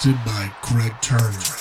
hosted by Craig Turner.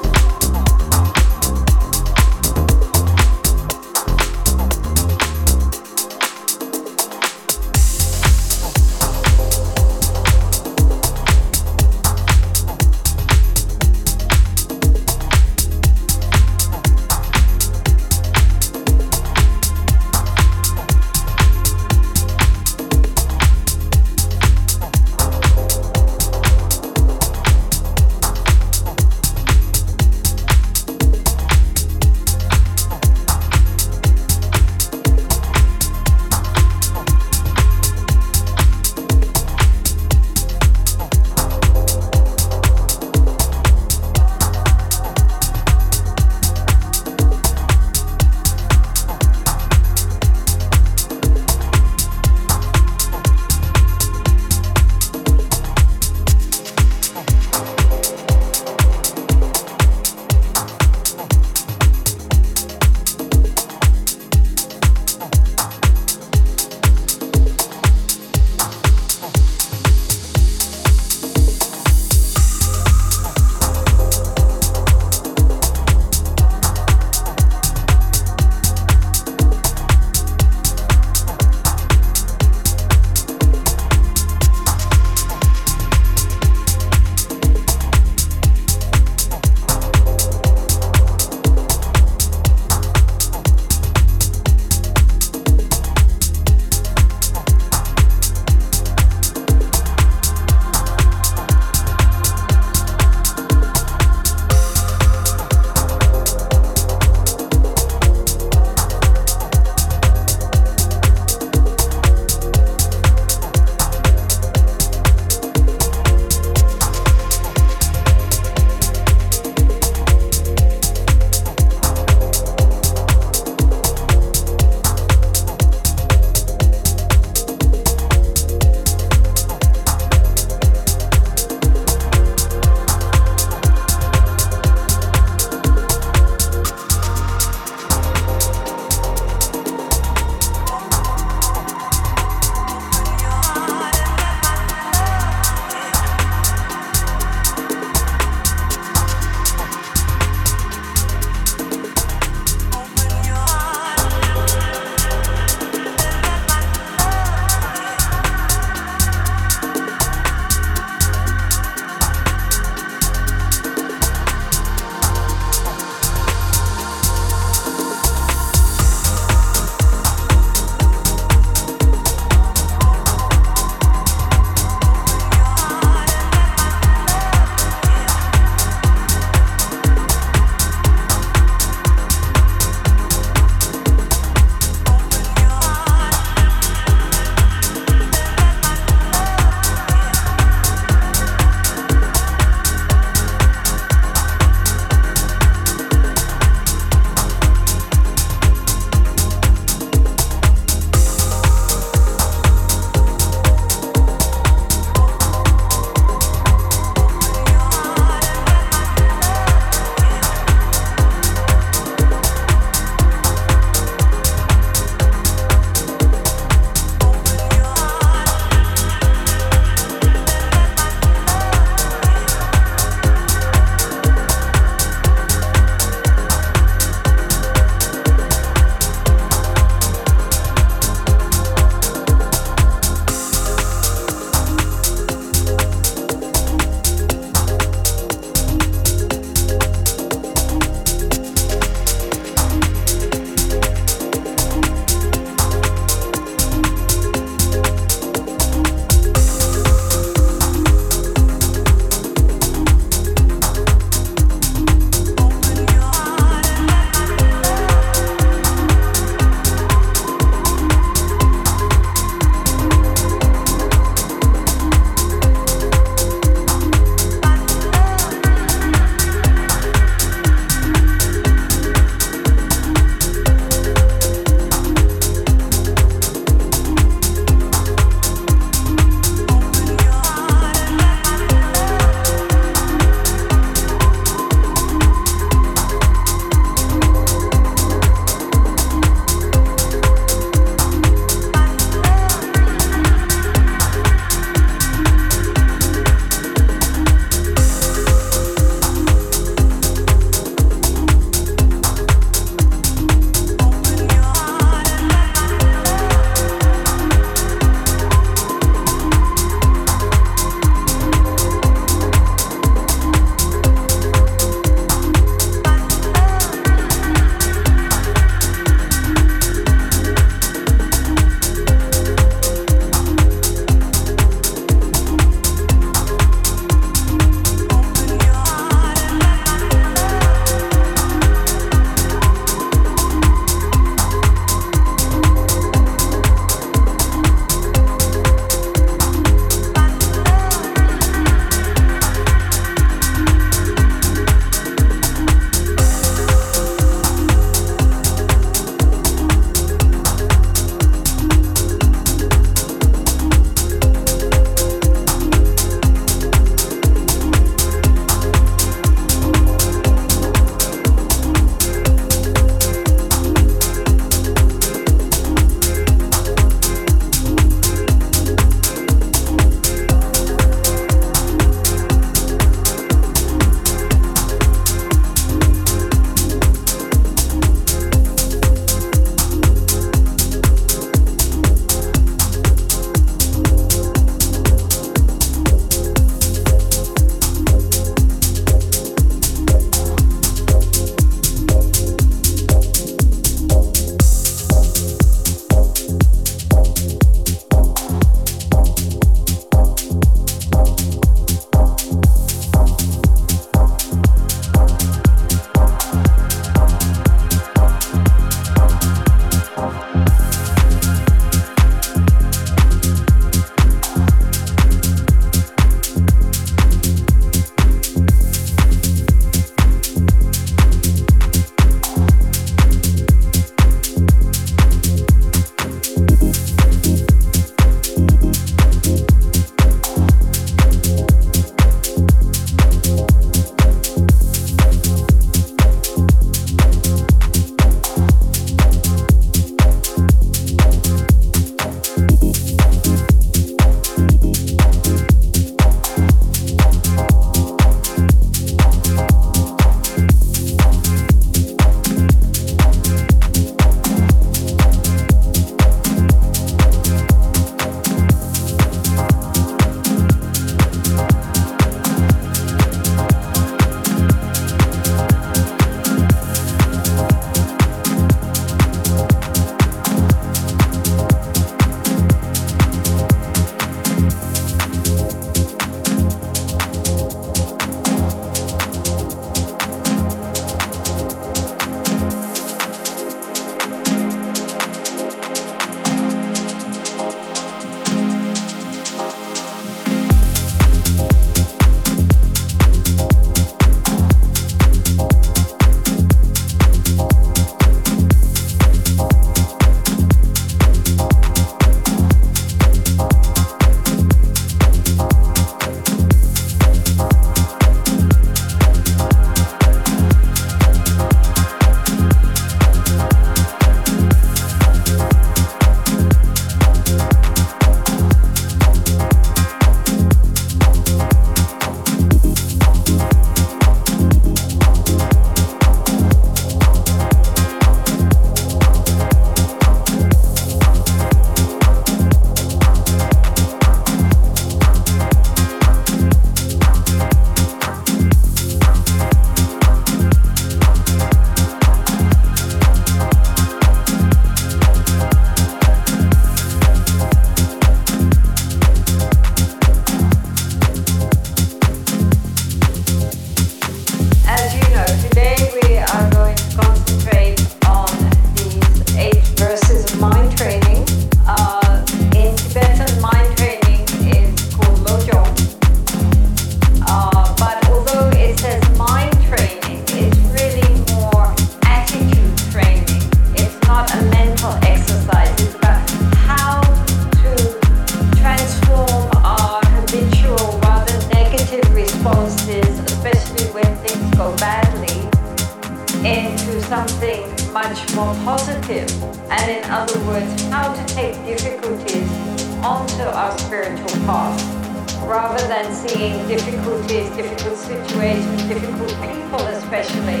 Than seeing difficulties, difficult situations, difficult people especially,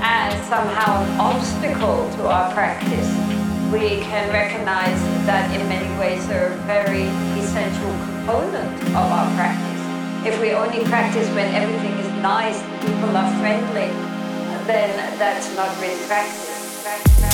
as somehow an obstacle to our practice. We can recognize that in many ways they're a very essential component of our practice. If we only practice when everything is nice, people are friendly, then that's not really practice. practice.